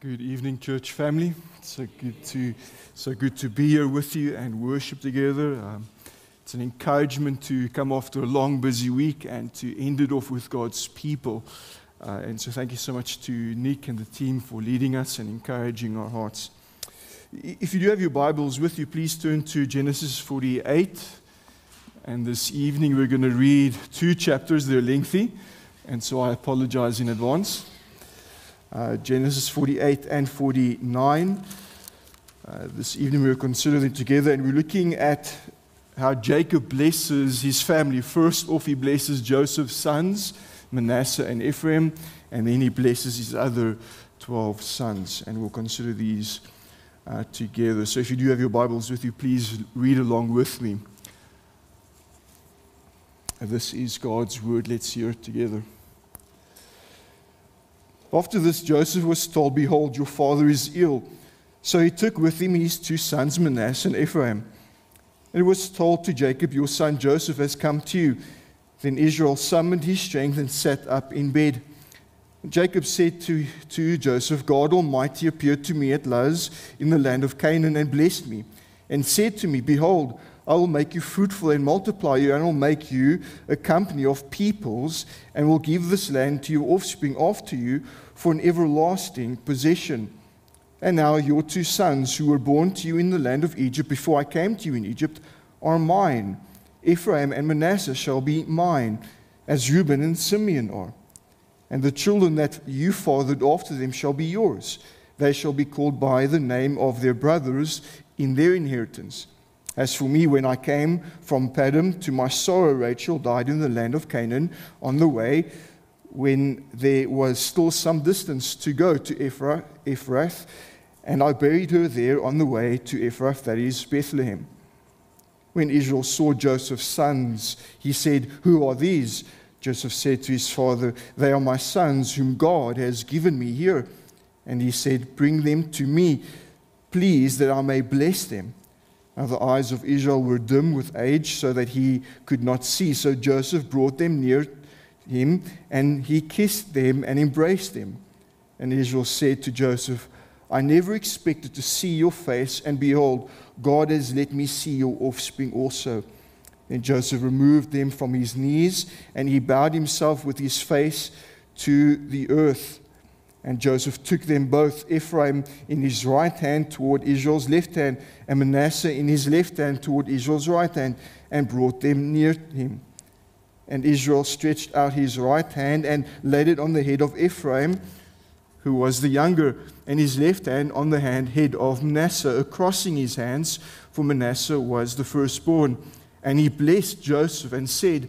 Good evening, church family. It's so good to, so good to be here with you and worship together. Um, it's an encouragement to come after a long, busy week and to end it off with God's people. Uh, and so, thank you so much to Nick and the team for leading us and encouraging our hearts. If you do have your Bibles with you, please turn to Genesis 48. And this evening, we're going to read two chapters. They're lengthy, and so I apologize in advance uh, Genesis 48 and 49. Uh, this evening we'll consider them together, and we're looking at how Jacob blesses his family. First off, he blesses Joseph's sons, Manasseh and Ephraim, and then he blesses his other 12 sons. And we'll consider these uh, together. So if you do have your Bibles with you, please read along with me. This is God's word. Let's hear it together. After this, Joseph was told, Behold, your father is ill. So he took with him his two sons, Manasseh and Ephraim. And it was told to Jacob, Your son Joseph has come to you. Then Israel summoned his strength and sat up in bed. Jacob said to, to Joseph, God Almighty appeared to me at Luz in the land of Canaan and blessed me, and said to me, Behold, I will make you fruitful and multiply you, and I will make you a company of peoples, and will give this land to your offspring after you for an everlasting possession. And now your two sons, who were born to you in the land of Egypt before I came to you in Egypt, are mine. Ephraim and Manasseh shall be mine, as Reuben and Simeon are. And the children that you fathered after them shall be yours. They shall be called by the name of their brothers in their inheritance. As for me, when I came from Paddan to my sorrow, Rachel died in the land of Canaan on the way when there was still some distance to go to Ephrath, and I buried her there on the way to Ephrath, that is Bethlehem. When Israel saw Joseph's sons, he said, Who are these? Joseph said to his father, They are my sons, whom God has given me here. And he said, Bring them to me, please, that I may bless them. Now the eyes of Israel were dim with age, so that he could not see. So Joseph brought them near him, and he kissed them and embraced them. And Israel said to Joseph, I never expected to see your face, and behold, God has let me see your offspring also. Then Joseph removed them from his knees, and he bowed himself with his face to the earth. And Joseph took them both, Ephraim in his right hand toward Israel's left hand, and Manasseh in his left hand toward Israel's right hand, and brought them near him. And Israel stretched out his right hand and laid it on the head of Ephraim, who was the younger, and his left hand on the hand head of Manasseh, crossing his hands, for Manasseh was the firstborn. And he blessed Joseph and said,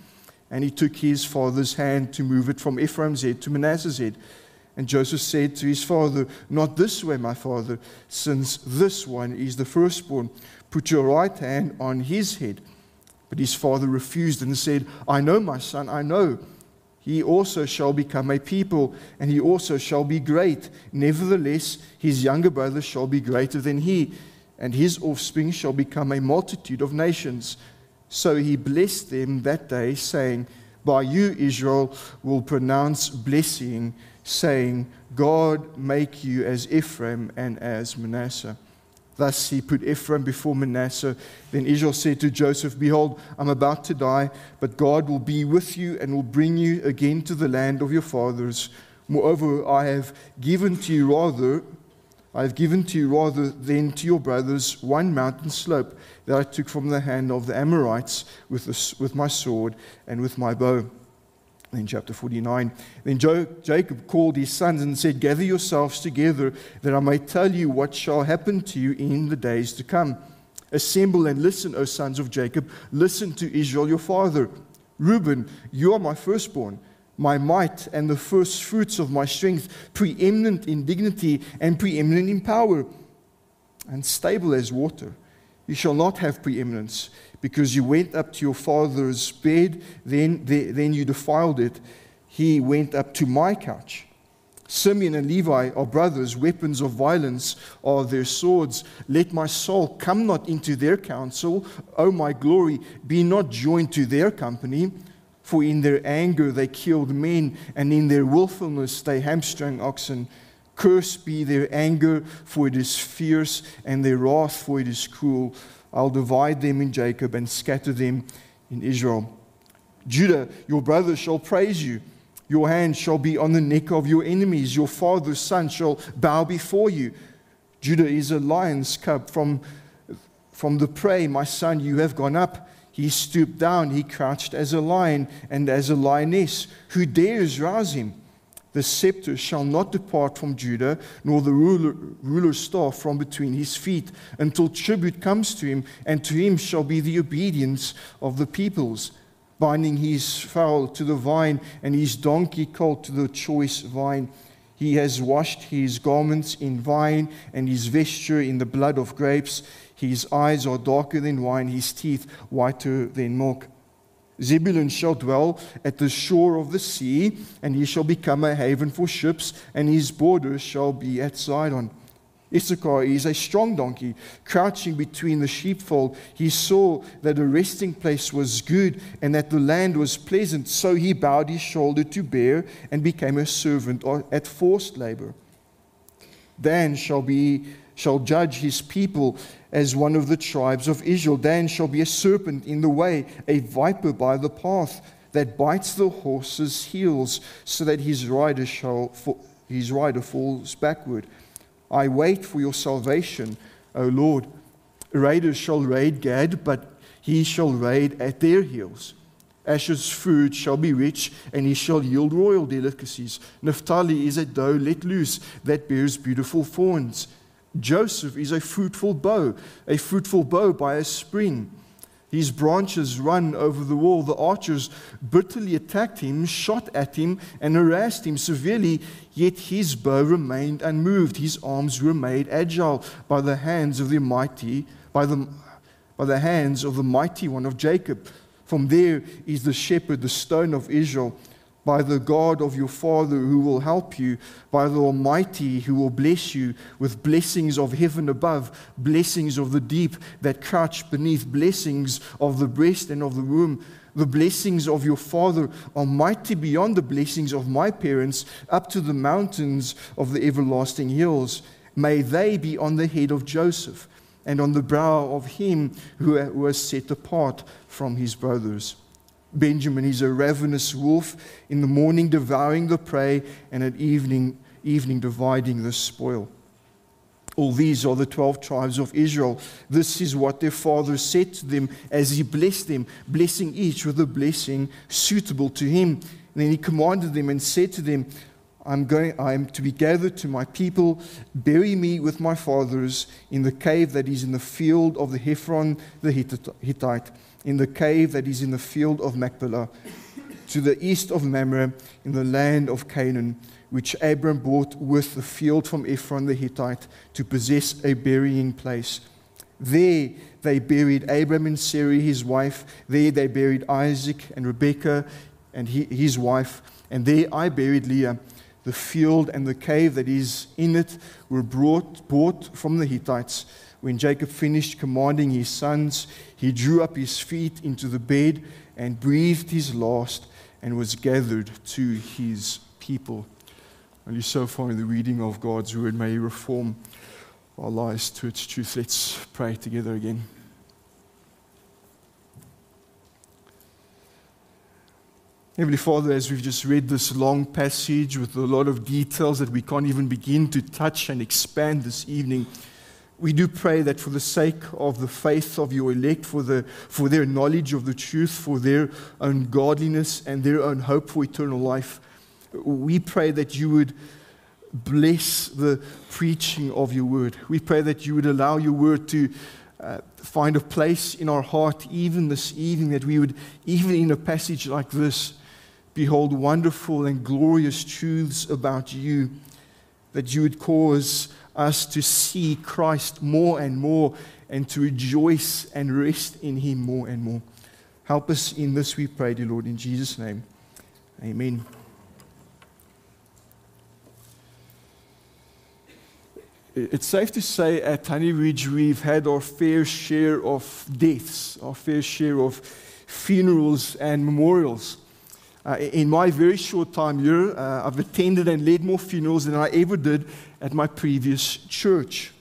And he took his father's hand to move it from Ephraim's head to Manasseh's head. And Joseph said to his father, Not this way, my father, since this one is the firstborn. Put your right hand on his head. But his father refused and said, I know, my son, I know. He also shall become a people, and he also shall be great. Nevertheless, his younger brother shall be greater than he, and his offspring shall become a multitude of nations. So he blessed them that day, saying, By you, Israel, will pronounce blessing saying, God make you as Ephraim and as Manasseh. Thus he put Ephraim before Manasseh. Then Israel said to Joseph, Behold, I'm about to die, but God will be with you and will bring you again to the land of your fathers. Moreover, I have given to you rather, I have given to you rather than to your brothers one mountain slope that I took from the hand of the Amorites with, the, with my sword and with my bow in chapter 49. Then Jacob called his sons and said, Gather yourselves together, that I may tell you what shall happen to you in the days to come. Assemble and listen, O sons of Jacob. Listen to Israel your father. Reuben, you are my firstborn, my might and the first fruits of my strength, preeminent in dignity and preeminent in power, and stable as water. You shall not have preeminence, because you went up to your father's bed, then, then you defiled it. He went up to my couch. Simeon and Levi are brothers, weapons of violence are their swords. Let my soul come not into their counsel, O my glory, be not joined to their company. For in their anger they killed men, and in their wilfulness they hamstrung oxen. Cursed be their anger, for it is fierce, and their wrath, for it is cruel. I'll divide them in Jacob and scatter them in Israel. Judah, your brothers shall praise you. Your hand shall be on the neck of your enemies. Your father's son shall bow before you. Judah is a lion's cub from, from the prey. My son, you have gone up. He stooped down. He crouched as a lion and as a lioness. Who dares rouse him? The scepter shall not depart from Judah, nor the ruler, ruler's staff from between his feet, until tribute comes to him, and to him shall be the obedience of the peoples binding his foal to the vine and his donkey colt to the choice vine. He has washed his garments in wine and his vesture in the blood of grapes. His eyes are darker than wine, his teeth whiter than milk. Zebulun shall dwell at the shore of the sea, and he shall become a haven for ships, and his borders shall be at Sidon. Issachar is a strong donkey, crouching between the sheepfold. He saw that a resting place was good and that the land was pleasant, so he bowed his shoulder to bear and became a servant at forced labor. Dan shall be shall judge his people as one of the tribes of Israel. Dan shall be a serpent in the way, a viper by the path that bites the horse's heels, so that his rider shall his rider falls backward. I wait for your salvation, O Lord. Raiders shall raid Gad, but he shall raid at their heels. Asher's food shall be rich, and he shall yield royal delicacies. Naphtali is a doe let loose that bears beautiful fawns. Joseph is a fruitful bough, a fruitful bough by a spring. His branches run over the wall. The archers bitterly attacked him, shot at him, and harassed him severely, yet his bow remained unmoved. His arms were made agile by the hands of the mighty, by the, by the hands of the mighty one of Jacob. From there is the shepherd, the stone of Israel by the God of your Father who will help you, by the Almighty who will bless you with blessings of heaven above, blessings of the deep that crouch beneath, blessings of the breast and of the womb. The blessings of your Father are mighty beyond the blessings of my parents, up to the mountains of the everlasting hills. May they be on the head of Joseph and on the brow of him who was set apart from his brothers. Benjamin is a ravenous wolf, in the morning devouring the prey, and at evening, evening dividing the spoil. All these are the 12 tribes of Israel. This is what their father said to them as he blessed them, blessing each with a blessing suitable to him. And then he commanded them and said to them, I'm going I am to be gathered to my people, bury me with my fathers in the cave that is in the field of the Ephron the Hittite in the cave that is in the field of Machpelah, to the east of Mamre, in the land of Canaan, which Abram bought with the field from Ephron the Hittite to possess a burying place. There they buried Abram and Sarai, his wife. There they buried Isaac and Rebekah and his wife. And there I buried Leah. The field and the cave that is in it were brought, bought from the Hittites. When Jacob finished commanding his sons, he drew up his feet into the bed and breathed his last and was gathered to his people. Only so far in the reading of God's word may he reform our lives to its truth. Let's pray together again. Heavenly Father, as we've just read this long passage with a lot of details that we can't even begin to touch and expand this evening, we do pray that for the sake of the faith of your elect, for, the, for their knowledge of the truth, for their own godliness and their own hope for eternal life, we pray that you would bless the preaching of your word. We pray that you would allow your word to uh, find a place in our heart even this evening, that we would, even in a passage like this, behold wonderful and glorious truths about you, that you would cause us to see Christ more and more and to rejoice and rest in Him more and more. Help us in this, we pray, dear Lord, in Jesus' name. Amen. It's safe to say at Honey Ridge we've had our fair share of deaths, our fair share of funerals and memorials. Uh, in my very short time here, uh, I've attended and led more funerals than I ever did at my previous church.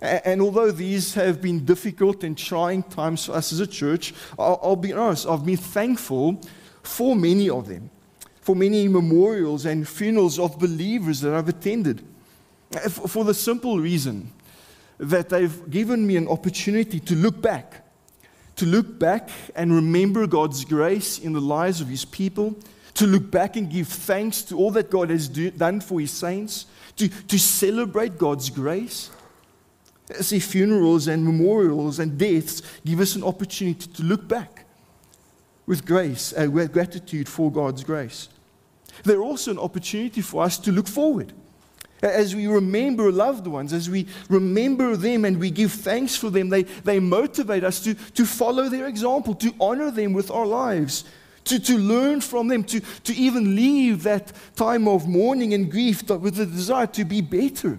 And, although these have been difficult and trying times for us as a church, I'll, I'll be honest, I've been thankful for many of them, for many memorials and funerals of believers that I've attended. Uh, for the simple reason that they've given me an opportunity to look back, to look back and remember God's grace in the lives of His people, to look back and give thanks to all that God has do, done for His saints, to, to celebrate God's grace. See, funerals and memorials and deaths give us an opportunity to look back with grace, uh, with gratitude for God's grace. They're also an opportunity for us to look forward as we remember loved ones, as we remember them and we give thanks for them, they, they motivate us to, to follow their example, to honor them with our lives, to, to learn from them, to, to even leave that time of mourning and grief with the desire to be better.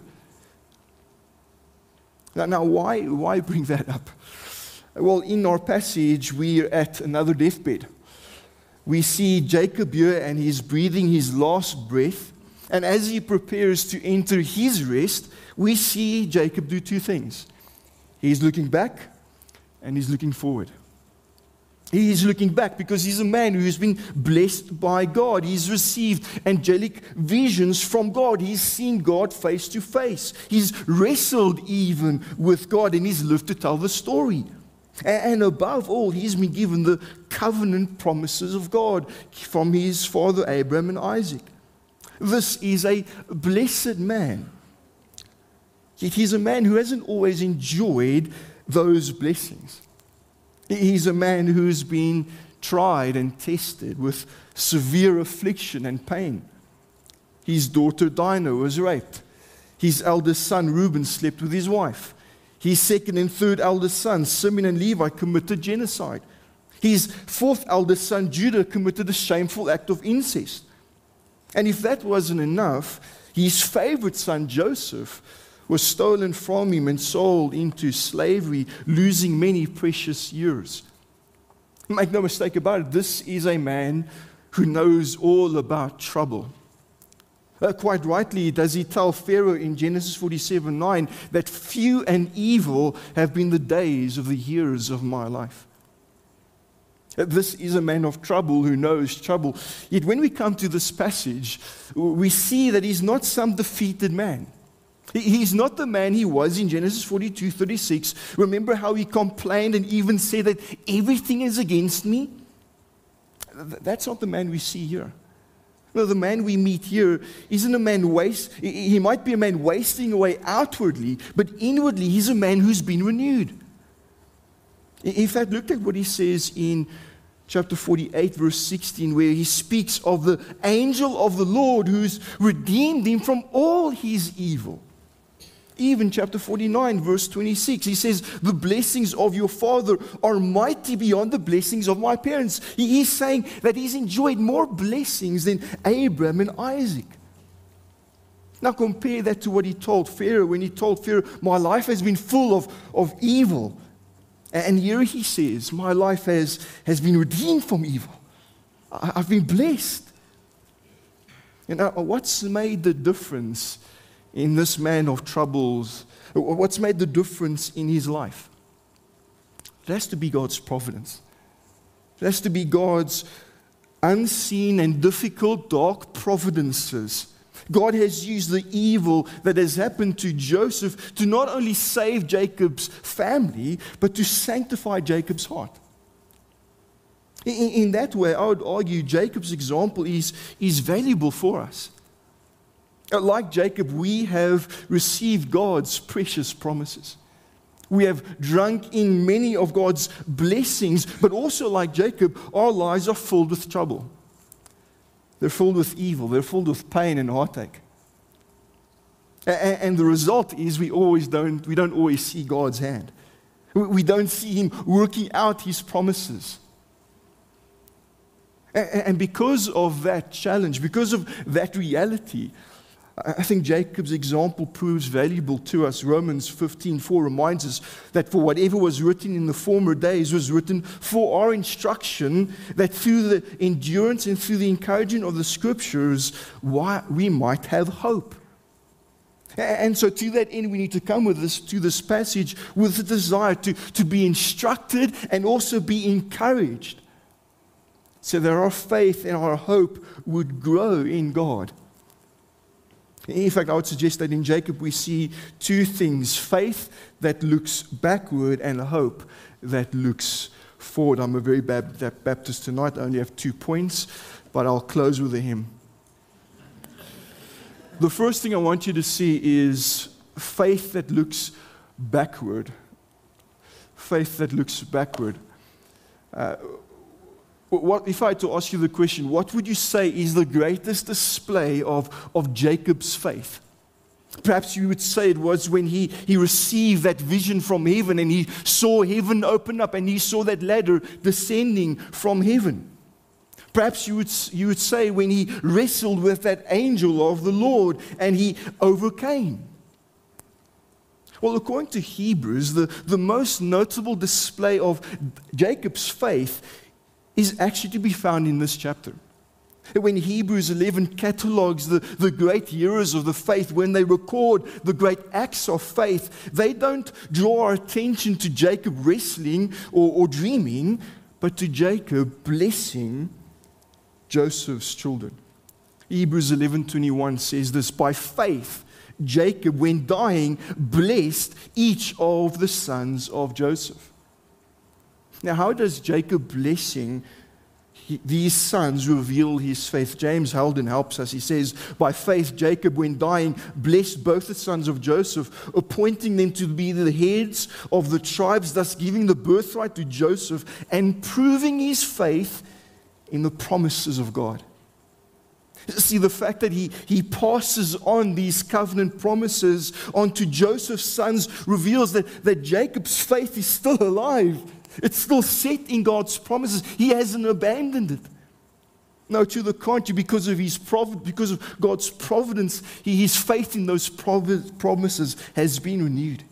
Now, now why, why bring that up? Well, in our passage, we're at another deathbed. We see Jacob here and he's breathing his last breath. And as he prepares to enter his rest, we see Jacob do two things. He's looking back and he's looking forward. He is looking back because he's a man who has been blessed by God. He's received angelic visions from God. He's seen God face to face. He's wrestled even with God and he's lived to tell the story. And above all, he's been given the covenant promises of God from his father Abraham and Isaac. This is a blessed man. Yet he's a man who hasn't always enjoyed those blessings. He's a man who's been tried and tested with severe affliction and pain. His daughter Dinah was raped. His eldest son Reuben slept with his wife. His second and third eldest sons, Simeon and Levi, committed genocide. His fourth eldest son, Judah, committed a shameful act of incest. And if that wasn't enough, his favorite son, Joseph, was stolen from him and sold into slavery, losing many precious years. Make no mistake about it, this is a man who knows all about trouble. Uh, quite rightly, does he tell Pharaoh in Genesis 47 9 that few and evil have been the days of the years of my life. This is a man of trouble who knows trouble. Yet when we come to this passage, we see that he's not some defeated man. He's not the man he was in Genesis 42 36. Remember how he complained and even said that everything is against me? That's not the man we see here. No, the man we meet here isn't a man waste. He might be a man wasting away outwardly, but inwardly he's a man who's been renewed. In fact, look at what he says in chapter 48, verse 16, where he speaks of the angel of the Lord who's redeemed him from all his evil. Even chapter 49, verse 26, he says, The blessings of your father are mighty beyond the blessings of my parents. He is saying that he's enjoyed more blessings than Abraham and Isaac. Now compare that to what he told Pharaoh when he told Pharaoh, My life has been full of, of evil. And here he says, My life has, has been redeemed from evil. I, have been blessed. You know, what's made the difference in this man of troubles? What's made the difference in his life? It has to be God's providence. It has to be God's unseen and difficult, dark providences God has used the evil that has happened to Joseph to not only save Jacob's family, but to sanctify Jacob's heart. In, in that way, I would argue Jacob's example is, is valuable for us. Uh, like Jacob, we have received God's precious promises. We have drunk in many of God's blessings, but also like Jacob, our lives are filled with trouble. They're filled with evil, they're filled with pain and heartache. And the result is we always don't, we don't always see God's hand. We don't see Him working out His promises. And because of that challenge, because of that reality, I think Jacob's example proves valuable to us. Romans 15:4 reminds us that for whatever was written in the former days was written for our instruction, that through the endurance and through the encouragement of the scriptures, we might have hope. And so, to that end, we need to come with this, to this passage with the desire to, to be instructed and also be encouraged so that our faith and our hope would grow in God. In fact, I would suggest that in Jacob we see two things faith that looks backward and hope that looks forward. I'm a very bad Baptist tonight. I only have two points, but I'll close with a hymn. The first thing I want you to see is faith that looks backward. Faith that looks backward. Uh, what, if I had to ask you the question, what would you say is the greatest display of, of Jacob's faith? Perhaps you would say it was when he, he received that vision from heaven and he saw heaven open up and he saw that ladder descending from heaven. Perhaps you would, you would say when he wrestled with that angel of the Lord and he overcame. Well, according to Hebrews, the, the most notable display of Jacob's faith is actually to be found in this chapter. When Hebrews 11 catalogs the, the great heroes of the faith, when they record the great acts of faith, they don't draw our attention to Jacob wrestling or, or dreaming, but to Jacob blessing Joseph's children. Hebrews 11:21 says this by faith Jacob when dying blessed each of the sons of Joseph. Now, how does Jacob blessing these sons reveal his faith? James Holden helps us. He says, By faith, Jacob, when dying, blessed both the sons of Joseph, appointing them to be the heads of the tribes, thus giving the birthright to Joseph and proving his faith in the promises of God. See, the fact that he, he passes on these covenant promises onto Joseph's sons reveals that, that Jacob's faith is still alive. It's still set in God's promises. He hasn't abandoned it. No, to the contrary, because of his prov- because of God's providence, he, his faith in those promises has been renewed.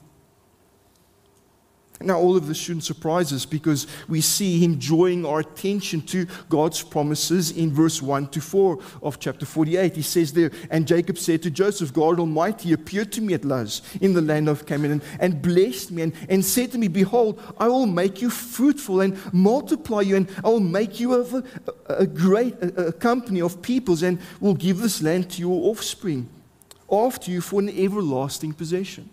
Now, all of this shouldn't surprise us because we see him drawing our attention to God's promises in verse 1 to 4 of chapter 48. He says there, And Jacob said to Joseph, God Almighty appeared to me at Luz in the land of Canaan and blessed me and, and said to me, Behold, I will make you fruitful and multiply you, and I will make you of a, a great a, a company of peoples and will give this land to your offspring after you for an everlasting possession.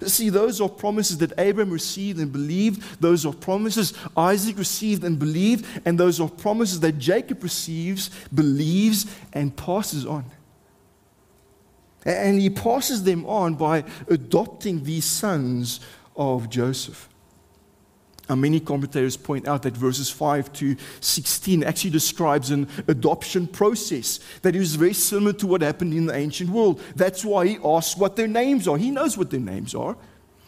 See, those are promises that Abraham received and believed. Those are promises Isaac received and believed. And those are promises that Jacob receives, believes, and passes on. And he passes them on by adopting these sons of Joseph. And many commentators point out that verses 5 to 16 actually describes an adoption process that is very similar to what happened in the ancient world. That's why he asks what their names are. He knows what their names are,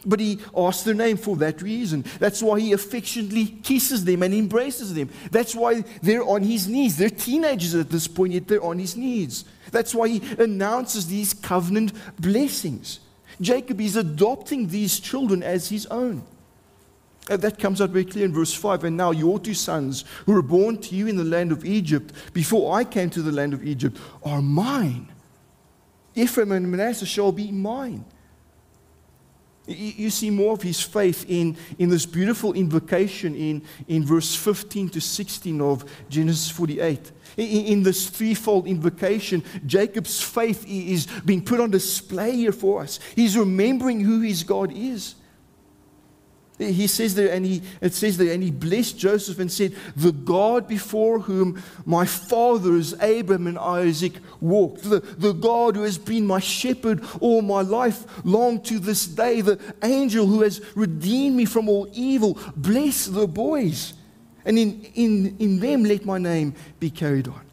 but he asks their name for that reason. That's why he affectionately kisses them and embraces them. That's why they're on his knees. They're teenagers at this point, yet they're on his knees. That's why he announces these covenant blessings. Jacob is adopting these children as his own. And that comes out very clear in verse 5. And now your two sons, who were born to you in the land of Egypt, before I came to the land of Egypt, are mine. Ephraim and Manasseh shall be mine. You see more of his faith in, in this beautiful invocation in, in verse 15 to 16 of Genesis 48. In, in this threefold invocation, Jacob's faith is being put on display here for us. He's remembering who his God is. He says there, and he, it says there, and he blessed Joseph and said, The God before whom my fathers, Abraham and Isaac, walked, the, the God who has been my shepherd all my life, long to this day, the angel who has redeemed me from all evil, bless the boys, and in, in, in them let my name be carried on.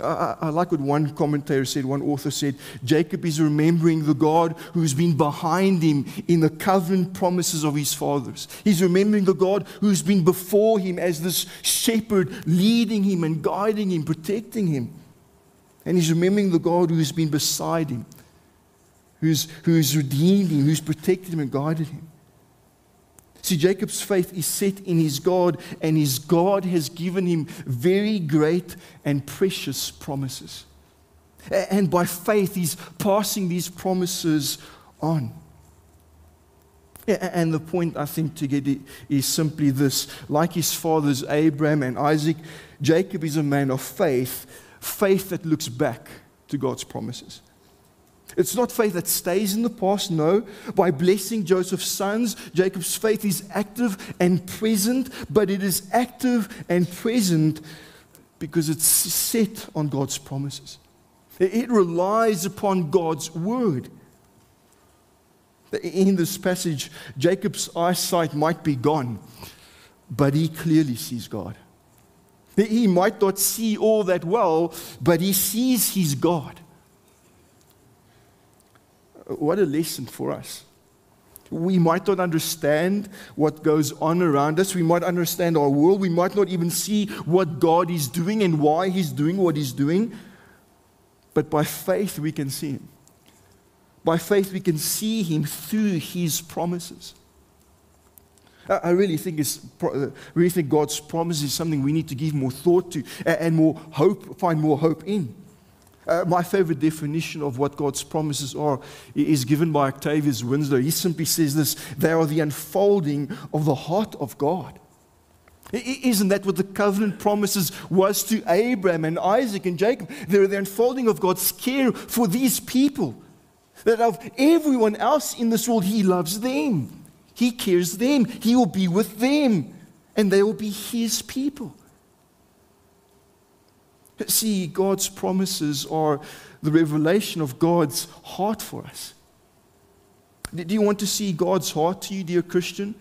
I, I, like what one commentator said, one author said Jacob is remembering the God who's been behind him in the covenant promises of his fathers. He's remembering the God who's been before him as this shepherd, leading him and guiding him, protecting him. And he's remembering the God who's been beside him, who's, who's redeemed him, who's protected him and guided him. See, Jacob's faith is set in his God, and his God has given him very great and precious promises. And by faith, he's passing these promises on. And the point I think to get is simply this like his fathers Abraham and Isaac, Jacob is a man of faith, faith that looks back to God's promises. It's not faith that stays in the past, no. By blessing Joseph's sons, Jacob's faith is active and present, but it is active and present because it's set on God's promises. It relies upon God's word. In this passage, Jacob's eyesight might be gone, but he clearly sees God. He might not see all that well, but he sees his God. What a lesson for us. We might not understand what goes on around us. We might understand our world. We might not even see what God is doing and why He's doing what He's doing. But by faith, we can see Him. By faith, we can see Him through His promises. I really think, it's, uh, really think God's promise is something we need to give more thought to and more hope, find more hope in. Uh, my favorite definition of what God's promises are is given by Octavius Winslow. He simply says this they are the unfolding of the heart of God. Isn't that what the covenant promises was to Abraham and Isaac and Jacob? They're the unfolding of God's care for these people. That of everyone else in this world, He loves them, He cares them, He will be with them, and they will be His people. See, God's promises are the revelation of God's heart for us. Do you want to see God's heart to you, dear Christian?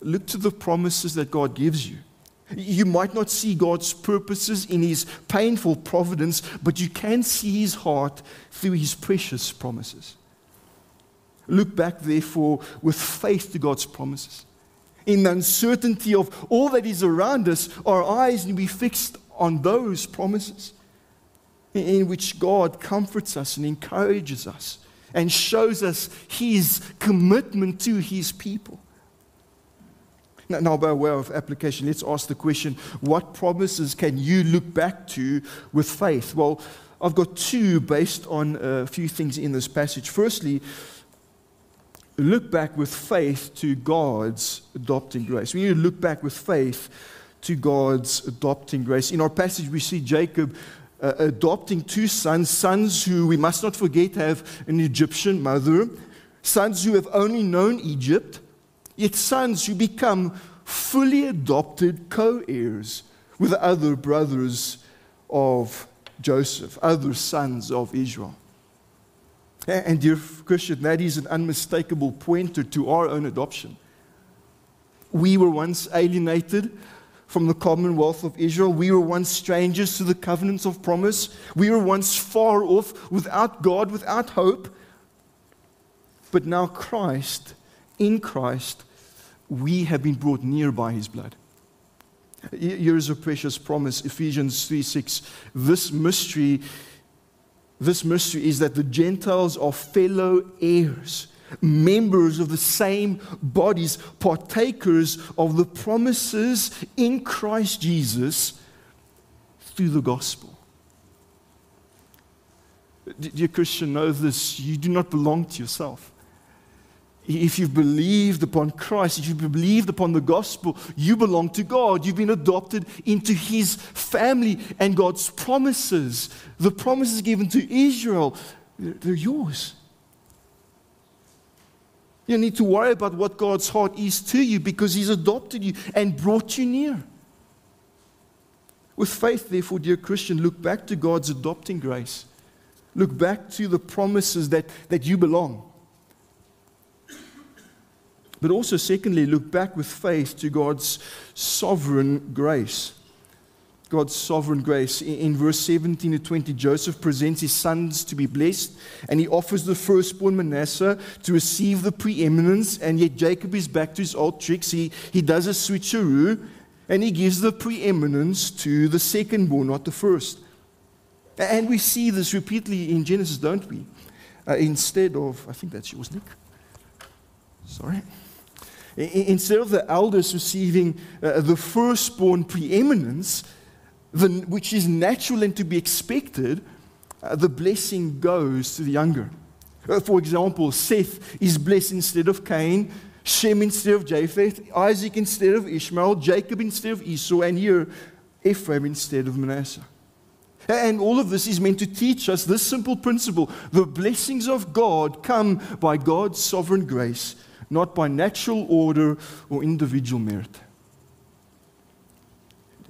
Look to the promises that God gives you. You might not see God's purposes in His painful providence, but you can see His heart through His precious promises. Look back, therefore, with faith to God's promises. In the uncertainty of all that is around us, our eyes need to be fixed on those promises in which God comforts us and encourages us and shows us his commitment to his people. Now, now, by way of application, let's ask the question what promises can you look back to with faith? Well, I've got two based on a few things in this passage. Firstly, look back with faith to God's adopting grace. We need to look back with faith to God's adopting grace. In our passage, we see Jacob uh, adopting two sons, sons who we must not forget have an Egyptian mother, sons who have only known Egypt, yet sons who become fully adopted co heirs with other brothers of Joseph, other sons of Israel. And, dear Christian, that is an unmistakable pointer to our own adoption. We were once alienated from the commonwealth of Israel. We were once strangers to the covenants of promise. We were once far off, without God, without hope. But now, Christ, in Christ, we have been brought near by his blood. Here is a precious promise, Ephesians 3 6. This mystery, this mystery is that the Gentiles are fellow heirs members of the same bodies, partakers of the promises in Christ Jesus through the gospel. Dear Christian, know this you do not belong to yourself. If you've believed upon Christ, if you've believed upon the gospel, you belong to God. You've been adopted into His family, and God's promises, the promises given to Israel, they're yours. You don't need to worry about what God's heart is to you because He's adopted you and brought you near. With faith, therefore, dear Christian, look back to God's adopting grace. Look back to the promises that, that you belong. But also, secondly, look back with faith to God's sovereign grace. God's sovereign grace. In verse 17 to 20, Joseph presents his sons to be blessed, and he offers the firstborn Manasseh to receive the preeminence, and yet Jacob is back to his old tricks. He, he does a switcheroo, and he gives the preeminence to the secondborn, not the first. And we see this repeatedly in Genesis, don't we? Uh, instead of, I think that's yours, Nick. Sorry. Instead of the elders receiving uh, the firstborn preeminence, the, which is natural and to be expected, uh, the blessing goes to the younger. Uh, for example, Seth is blessed instead of Cain, Shem instead of Japheth, Isaac instead of Ishmael, Jacob instead of Esau, and here Ephraim instead of Manasseh. And all of this is meant to teach us this simple principle the blessings of God come by God's sovereign grace, not by natural order or individual merit.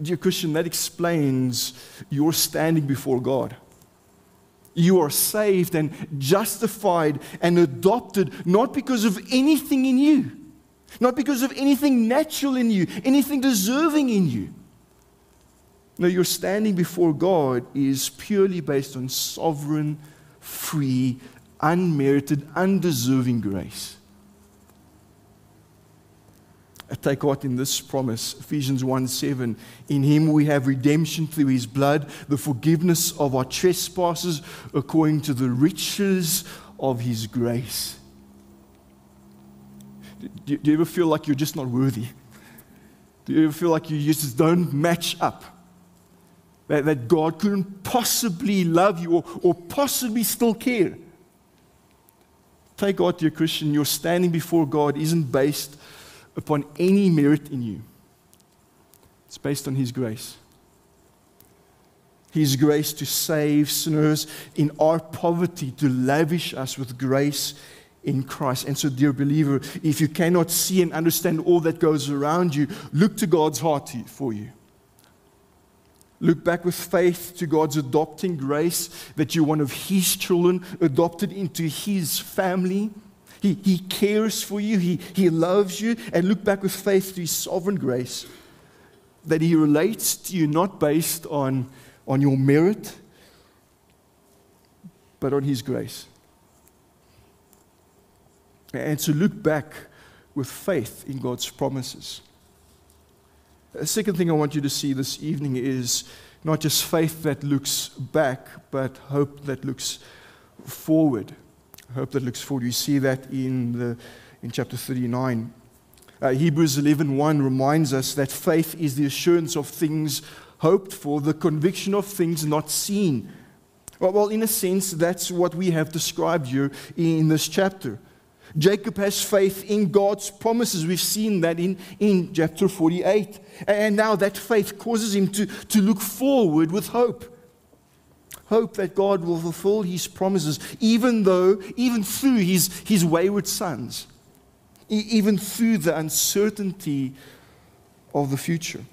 Dear Christian, that explains your standing before God. You are saved and justified and adopted not because of anything in you, not because of anything natural in you, anything deserving in you. No, your standing before God is purely based on sovereign, free, unmerited, undeserving grace take heart in this promise Ephesians 1 7. In him we have redemption through his blood, the forgiveness of our trespasses according to the riches of his grace. Do you ever feel like you're just not worthy? Do you ever feel like you just don't match up? That, that God couldn't possibly love you or, or possibly still care? Take God, dear Christian, your standing before God isn't based upon any merit in you. It's based on His grace. His grace to save sinners in our poverty, to lavish us with grace in Christ. And so, dear believer, if you cannot see and understand all that goes around you, look to God's heart for you. Look back with faith to God's adopting grace that you're one of His children, adopted into His family. He, he cares for you, he, he loves you, and look back with faith to His sovereign grace that He relates to you not based on, on your merit, but on His grace. And to look back with faith in God's promises. The second thing I want you to see this evening is not just faith that looks back, but hope that looks forward. Hope that looks forward. You see that in, the, in chapter 39. Uh, Hebrews 11.1 reminds us that faith is the assurance of things hoped for, the conviction of things not seen. Well, well, in a sense, that's what we have described here in this chapter. Jacob has faith in God's promises. We've seen that in, in chapter 48. And now that faith causes him to, to look forward with hope hope that God will fulfill his promises, even though, even through his, his wayward sons, even through the uncertainty of the future.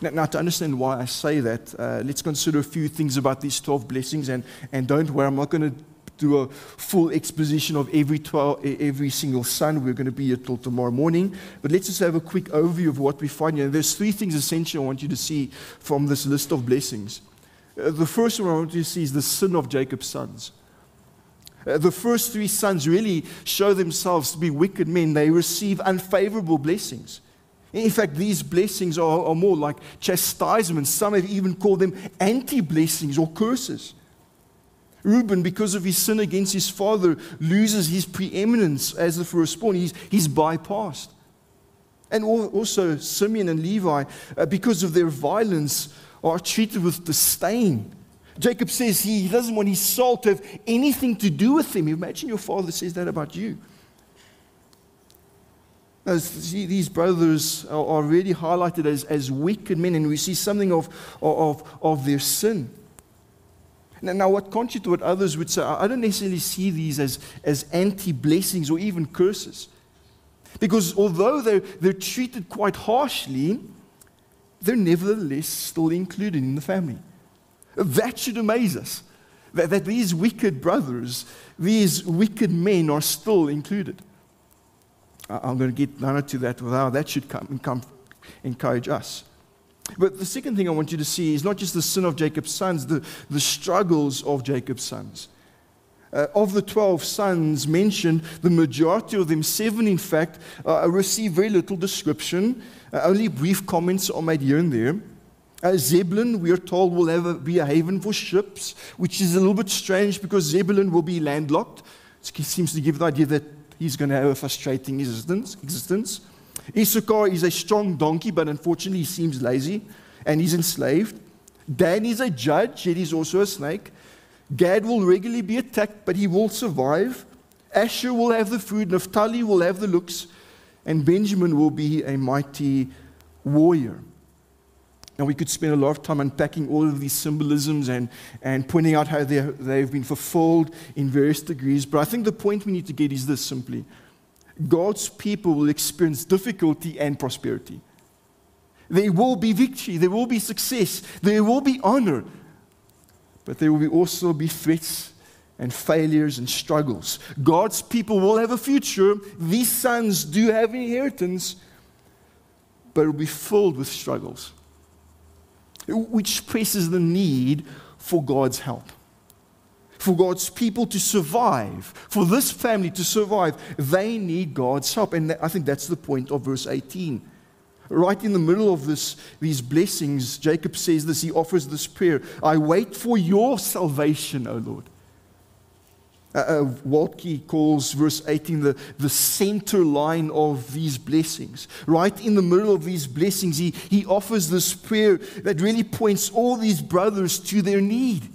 Now, now to understand why I say that, uh, let's consider a few things about these 12 blessings. And, and don't worry, I'm not going to do a full exposition of every, 12, every single son. We're going to be here till tomorrow morning. But let's just have a quick overview of what we find here. There's three things essentially I want you to see from this list of blessings. Uh, the first one I want you to see is the sin of Jacob's sons. Uh, the first three sons really show themselves to be wicked men. They receive unfavorable blessings. In fact, these blessings are, are more like chastisements. Some have even called them anti blessings or curses. Reuben, because of his sin against his father, loses his preeminence as the firstborn. He's, he's bypassed. And also, Simeon and Levi, uh, because of their violence, are treated with disdain. Jacob says he doesn't want his soul to have anything to do with him. Imagine your father says that about you. These brothers are really highlighted as, as wicked men, and we see something of, of, of their sin. Now, now, what contrary to what others would say, I don't necessarily see these as, as anti blessings or even curses. Because although they're, they're treated quite harshly, they're nevertheless still included in the family. That should amaze us. That, that these wicked brothers, these wicked men are still included. I'm going to get down to that that should come, come encourage us. But the second thing I want you to see is not just the sin of Jacob's sons, the, the struggles of Jacob's sons. Uh, of the 12 sons mentioned, the majority of them, seven in fact, uh, receive very little description. Uh, only brief comments are made here and there. Uh, Zebulun, we are told, will have a, be a haven for ships, which is a little bit strange because Zebulun will be landlocked. It seems to give the idea that he's going to have a frustrating existence. existence. Issachar is a strong donkey, but unfortunately he seems lazy and he's enslaved. Dan is a judge, yet he's also a snake. Gad will regularly be attacked, but he will survive. Asher will have the food, Naphtali will have the looks, and Benjamin will be a mighty warrior. And we could spend a lot of time unpacking all of these symbolisms and, and pointing out how they've been fulfilled in various degrees. But I think the point we need to get is this simply God's people will experience difficulty and prosperity. There will be victory, there will be success, there will be honor, but there will also be threats and failures and struggles. God's people will have a future. These sons do have inheritance, but it will be filled with struggles, which presses the need for God's help. For God's people to survive, for this family to survive, they need God's help. And I think that's the point of verse 18. Right in the middle of this, these blessings, Jacob says this, he offers this prayer I wait for your salvation, O Lord. Uh, uh, Waltke calls verse 18 the, the center line of these blessings. Right in the middle of these blessings, he, he offers this prayer that really points all these brothers to their need.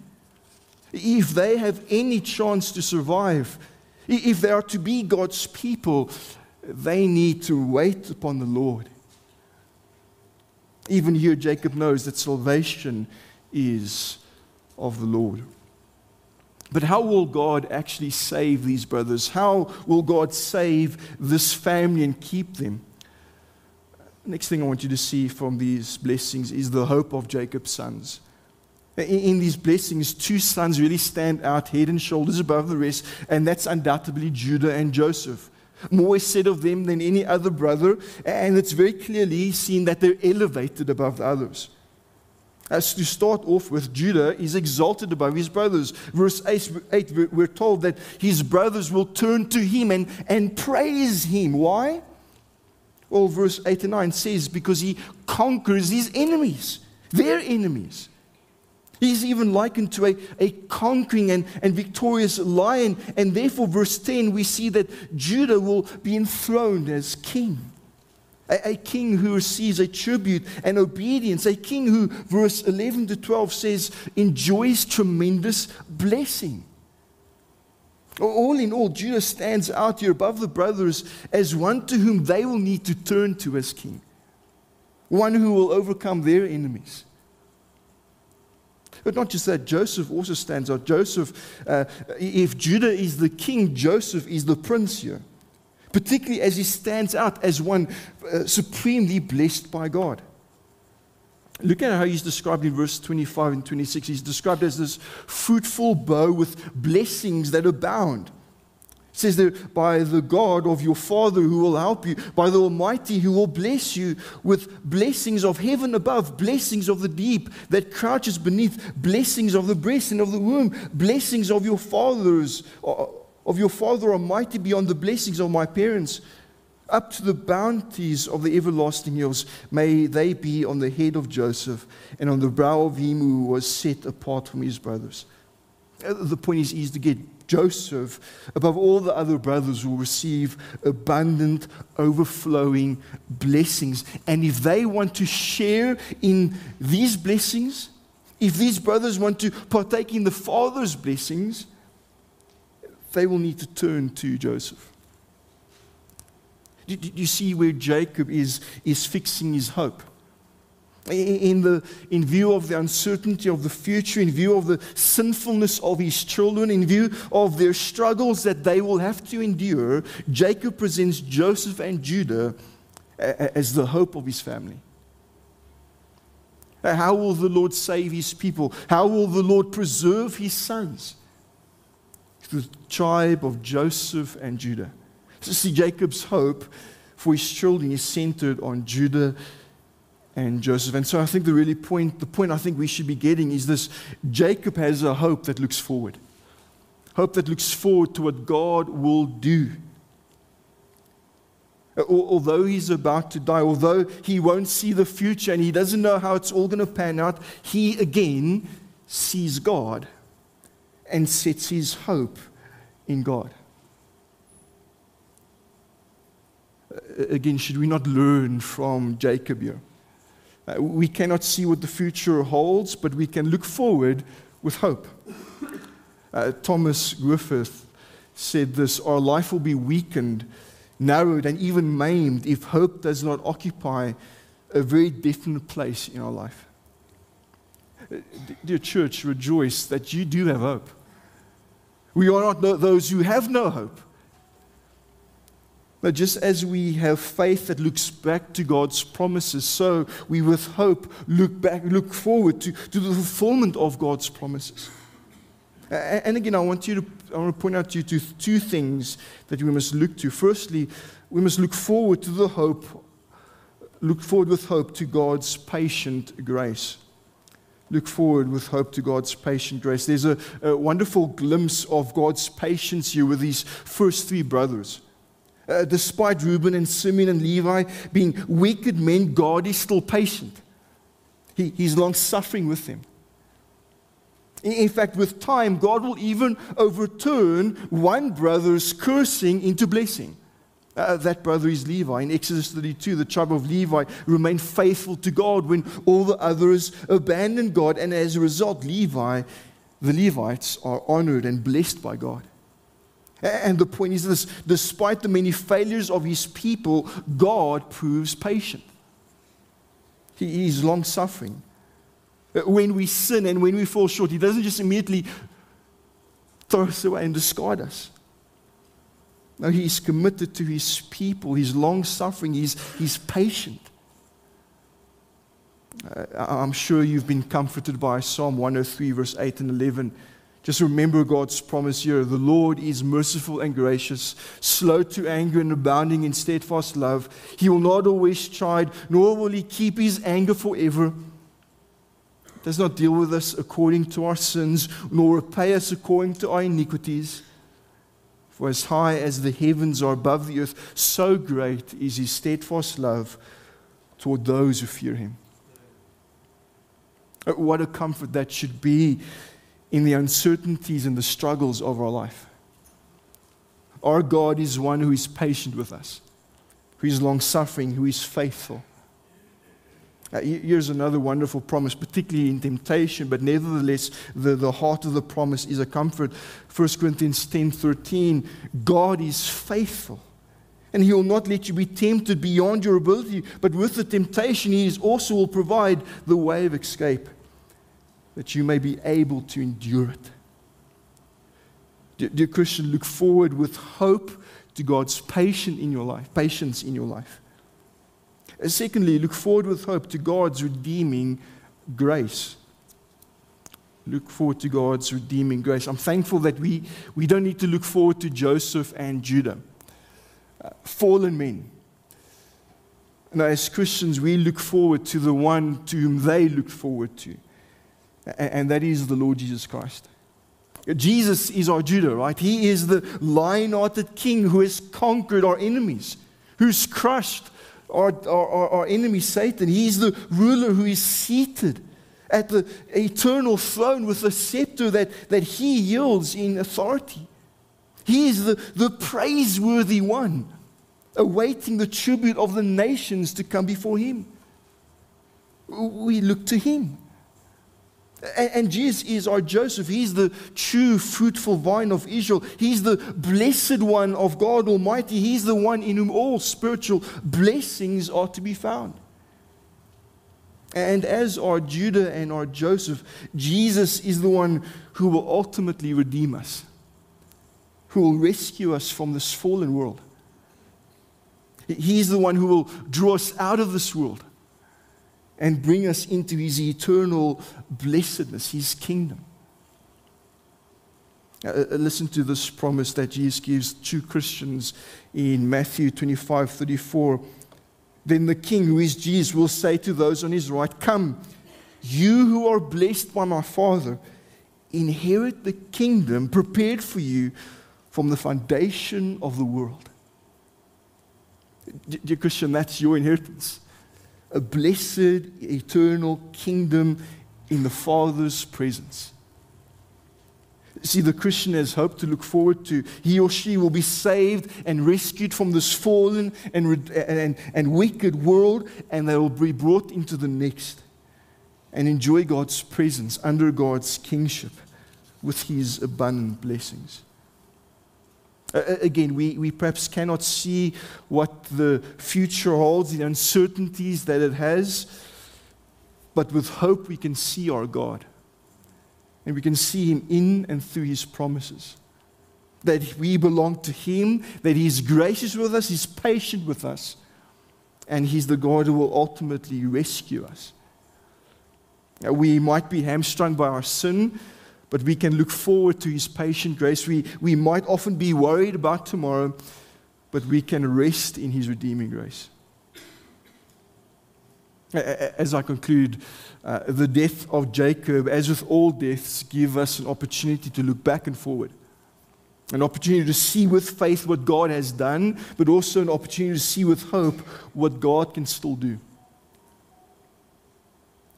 If they have any chance to survive, if they are to be God's people, they need to wait upon the Lord. Even here, Jacob knows that salvation is of the Lord. But how will God actually save these brothers? How will God save this family and keep them? Next thing I want you to see from these blessings is the hope of Jacob's sons. In these blessings, two sons really stand out head and shoulders above the rest, and that's undoubtedly Judah and Joseph. More is said of them than any other brother, and it's very clearly seen that they're elevated above the others. As to start off with, Judah is exalted above his brothers. Verse 8, we're told that his brothers will turn to him and, and praise him. Why? Well, verse 8 and 9 says, because he conquers his enemies, their enemies. He's even likened to a, a conquering and, and victorious lion. And therefore, verse 10, we see that Judah will be enthroned as king. A, a king who receives a tribute and obedience. A king who, verse 11 to 12 says, enjoys tremendous blessing. All in all, Judah stands out here above the brothers as one to whom they will need to turn to as king, one who will overcome their enemies. But not just that, Joseph also stands out. Joseph, uh, if Judah is the king, Joseph is the prince here, particularly as he stands out as one uh, supremely blessed by God. Look at how he's described in verse 25 and 26. He's described as this fruitful bough with blessings that abound says there, by the God of your Father who will help you, by the Almighty who will bless you with blessings of heaven above, blessings of the deep that crouches beneath, blessings of the breast and of the womb, blessings of your fathers, uh, of your Father Almighty beyond the blessings of my parents. Up to the bounties of the everlasting hills, may they be on the head of Joseph and on the brow of him who was set apart from his brothers. Uh, the point is easy to get Joseph, above all the other brothers, will receive abundant, overflowing blessings. And if they want to share in these blessings, if these brothers want to partake in the Father's blessings, they will need to turn to Joseph. Do you see where Jacob is, is fixing his hope? in, the, in view of the uncertainty of the future, in view of the sinfulness of his children, in view of their struggles that they will have to endure, Jacob presents Joseph and Judah as the hope of his family. How will the Lord save his people? How will the Lord preserve his sons? The tribe of Joseph and Judah. So see, Jacob's hope for his children is centered on Judah and Joseph. And so I think the really point, the point I think we should be getting is this Jacob has a hope that looks forward. Hope that looks forward to what God will do. Although he's about to die, although he won't see the future and he doesn't know how it's all going to pan out, he again sees God and sets his hope in God. Again, should we not learn from Jacob here? Uh, we cannot see what the future holds, but we can look forward with hope. Uh, Thomas Griffith said this Our life will be weakened, narrowed, and even maimed if hope does not occupy a very definite place in our life. Uh, dear church, rejoice that you do have hope. We are not those who have no hope. But just as we have faith that looks back to God's promises, so we with hope look back, look forward to, to the fulfillment of God's promises. And again, I want you to I want to point out to you two, two things that we must look to. Firstly, we must look forward to the hope, look forward with hope to God's patient grace. Look forward with hope to God's patient grace. There's a, a wonderful glimpse of God's patience here with these first three brothers. Uh, despite Reuben and Simeon and Levi being wicked men, God is still patient. He, he's long suffering with them. In fact, with time, God will even overturn one brother's cursing into blessing. Uh, that brother is Levi. In Exodus 32, the tribe of Levi remained faithful to God when all the others abandoned God. And as a result, Levi, the Levites, are honored and blessed by God. And the point is this despite the many failures of his people, God proves patient. He is long suffering. Uh, when we sin and when we fall short, he doesn't just immediately throw us away and discard us. No, he's committed to his people. He's long suffering. He's, he's patient. Uh, I'm sure you've been comforted by Psalm 103, verse 8 and 11 just remember God's promise here. The Lord is merciful and gracious, slow to anger and abounding in steadfast love. He will not always chide, nor will he keep his anger forever. Does not deal with us according to our sins, nor repay us according to our iniquities. For as high as the heavens are above the earth, so great is his steadfast love toward those who fear him. Uh, what a comfort that should be in the uncertainties and the struggles of our life. Our God is one who is patient with us, who is long suffering, who is faithful. Uh, here's another wonderful promise, particularly in temptation, but nevertheless, the, the heart of the promise is a comfort. 1 Corinthians 10 13, God is faithful. And he will not let you be tempted beyond your ability, but with the temptation, he also will provide the way of escape that you may be able to endure it. Dear Christian, look forward with hope to God's patience in your life, patience in your life. And secondly, look forward with hope to God's redeeming grace. Look forward to God's redeeming grace. I'm thankful that we, we don't need to look forward to Joseph and Judah, uh, fallen men. Now, as Christians, we look forward to the one to whom they look forward to and that is the Lord Jesus Christ. Jesus is our Judah, right? He is the lion hearted king who has conquered our enemies, who's crushed our, our, our enemy Satan. He's the ruler who is seated at the eternal throne with a scepter that, that he yields in authority. He is the, the praiseworthy one, awaiting the tribute of the nations to come before him. We look to him. And, Jesus is our Joseph. He's the true fruitful vine of Israel. He's the blessed one of God Almighty. He's the one in whom all spiritual blessings are to be found. And as our Judah and our Joseph, Jesus is the one who will ultimately redeem us, who will rescue us from this fallen world. He's the one who will draw us out of this world and bring us into his eternal blessedness, his kingdom. Uh, uh, listen to this promise that Jesus gives to Christians in Matthew 25 34. Then the king, who is Jesus, will say to those on his right, Come, you who are blessed by my Father, inherit the kingdom prepared for you from the foundation of the world. Dear Christian, that's your inheritance. A blessed, eternal kingdom in the Father's presence. See, the Christian has hope to look forward to. He or she will be saved and rescued from this fallen and, and, and wicked world, and they will be brought into the next and enjoy God's presence under God's kingship with his abundant blessings. Uh, again, we, we perhaps cannot see what the future holds, the uncertainties that it has, but with hope we can see our God and we can see Him in and through His promises. That we belong to Him, that He is gracious with us, He's patient with us, and He's the God who will ultimately rescue us. Now, we might be hamstrung by our sin, but we can look forward to His patient grace. We, we might often be worried about tomorrow, but we can rest in His redeeming grace. As I conclude, uh, the death of Jacob, as with all deaths, give us an opportunity to look back and forward. An opportunity to see with faith what God has done, but also an opportunity to see with hope what God can still do.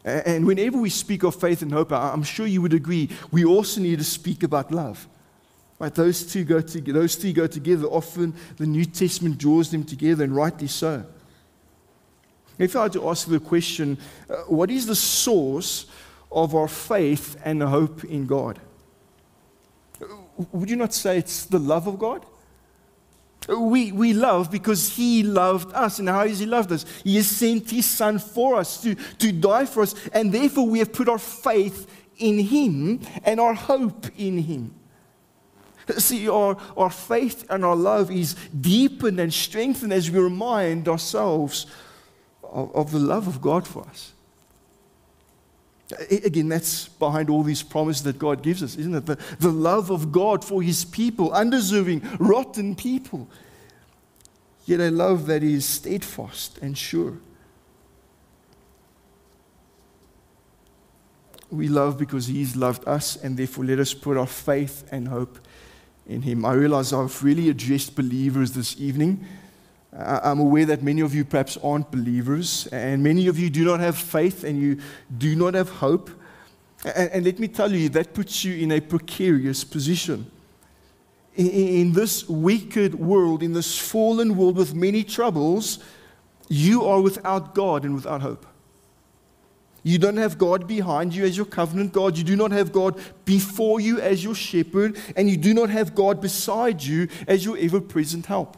And whenever we speak of faith and hope, I'm sure you would agree, we also need to speak about love. Right? Those two go together. Those three go together. Often the New Testament draws them together, and rightly so. If I had to ask the question, uh, what is the source of our faith and hope in God? Would you not say it's the love of God? We, we love because He loved us. And how has He loved us? He has sent His Son for us to, to die for us. And therefore, we have put our faith in Him and our hope in Him. See, our, our faith and our love is deepened and strengthened as we remind ourselves of, of the love of God for us. Again, that's behind all these promises that God gives us, isn't it? The, the love of God for his people, undeserving, rotten people. Yet a love that is steadfast and sure. We love because he's loved us, and therefore let us put our faith and hope in him. I realize I've really addressed believers this evening. I'm aware that many of you perhaps aren't believers, and many of you do not have faith and you do not have hope. And, and let me tell you, that puts you in a precarious position. In, in this wicked world, in this fallen world with many troubles, you are without God and without hope. You don't have God behind you as your covenant God. You do not have God before you as your shepherd. And you do not have God beside you as your ever present help.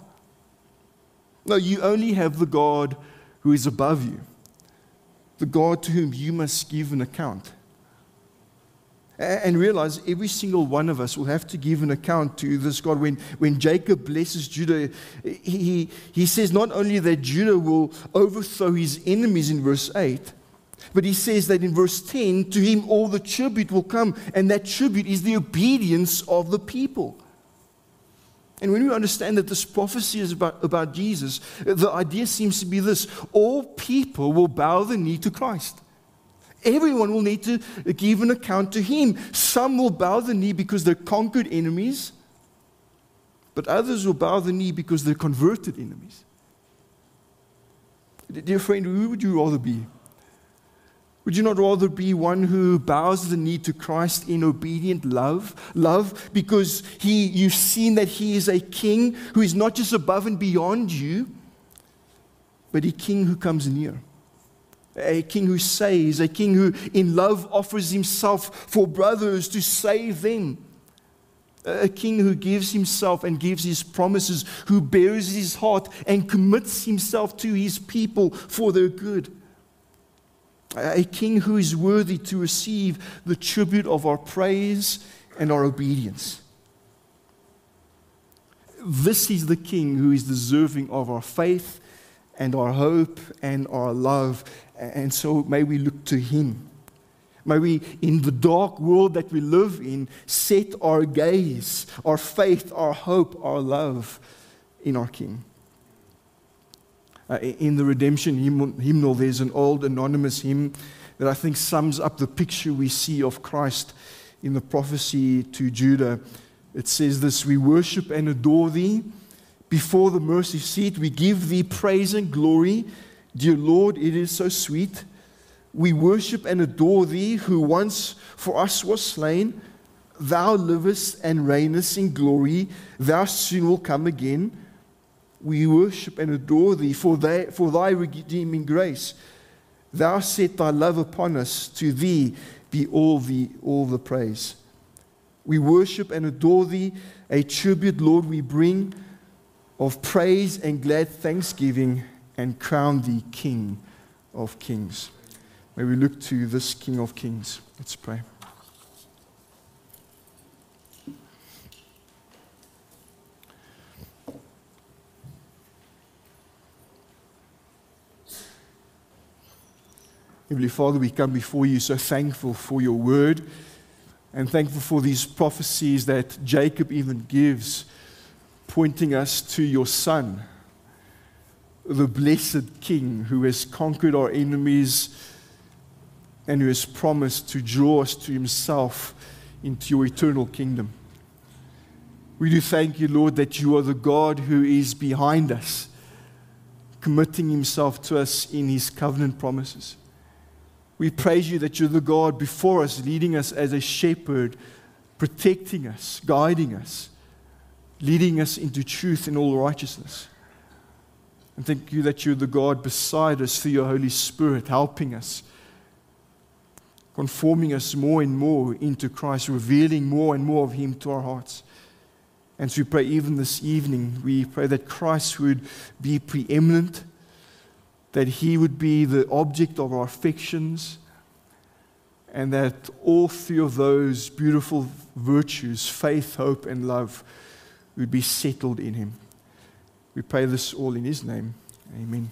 No, you only have the God who is above you, the God to whom you must give an account. And realize every single one of us will have to give an account to this God. When, when Jacob blesses Judah, he, he says not only that Judah will overthrow his enemies in verse 8, but he says that in verse 10, to him all the tribute will come, and that tribute is the obedience of the people. And when we understand that this prophecy is about, about Jesus, the idea seems to be this all people will bow the knee to Christ. Everyone will need to give an account to him. Some will bow the knee because they're conquered enemies, but others will bow the knee because they're converted enemies. Dear friend, who would you rather be? Would you not rather be one who bows the knee to Christ in obedient love? Love because he, you've seen that he is a king who is not just above and beyond you, but a king who comes near. A king who saves, a king who in love offers himself for brothers to save them. A king who gives himself and gives his promises, who bares his heart and commits himself to his people for their good a king who is worthy to receive the tribute of our praise and our obedience. This is the king who is deserving of our faith and our hope and our love. And so may we look to him. May we, in the dark world that we live in, set our gaze, our faith, our hope, our love in our King. Uh, in the redemption hymnal, there's an old anonymous hymn that I think sums up the picture we see of Christ in the prophecy to Judah. It says this We worship and adore thee before the mercy seat. We give thee praise and glory. Dear Lord, it is so sweet. We worship and adore thee, who once for us was slain. Thou livest and reignest in glory. Thou soon will come again. We worship and adore thee for, thy, for thy redeeming grace. Thou set thy love upon us. To thee be all the, all the praise. We worship and adore thee. A tribute, Lord, we bring of praise and glad thanksgiving and crown thee King of kings. May we look to this King of kings. Let's pray. Heavenly Father, we come before you so thankful for your word and thankful for these prophecies that Jacob even gives, pointing us to your Son, the blessed King who has conquered our enemies and who has promised to draw us to himself into your eternal kingdom. We do thank you, Lord, that you are the God who is behind us, committing himself to us in his covenant promises. We praise you that you're the God before us, leading us as a shepherd, protecting us, guiding us, leading us into truth and all righteousness. And thank you that you're the God beside us through your Holy Spirit, helping us, conforming us more and more into Christ, revealing more and more of Him to our hearts. And so we pray even this evening, we pray that Christ would be preeminent that He would be the object of our affections, and that all three of those beautiful virtues faith, hope, and love would be settled in Him. We pray this all in His name. Amen.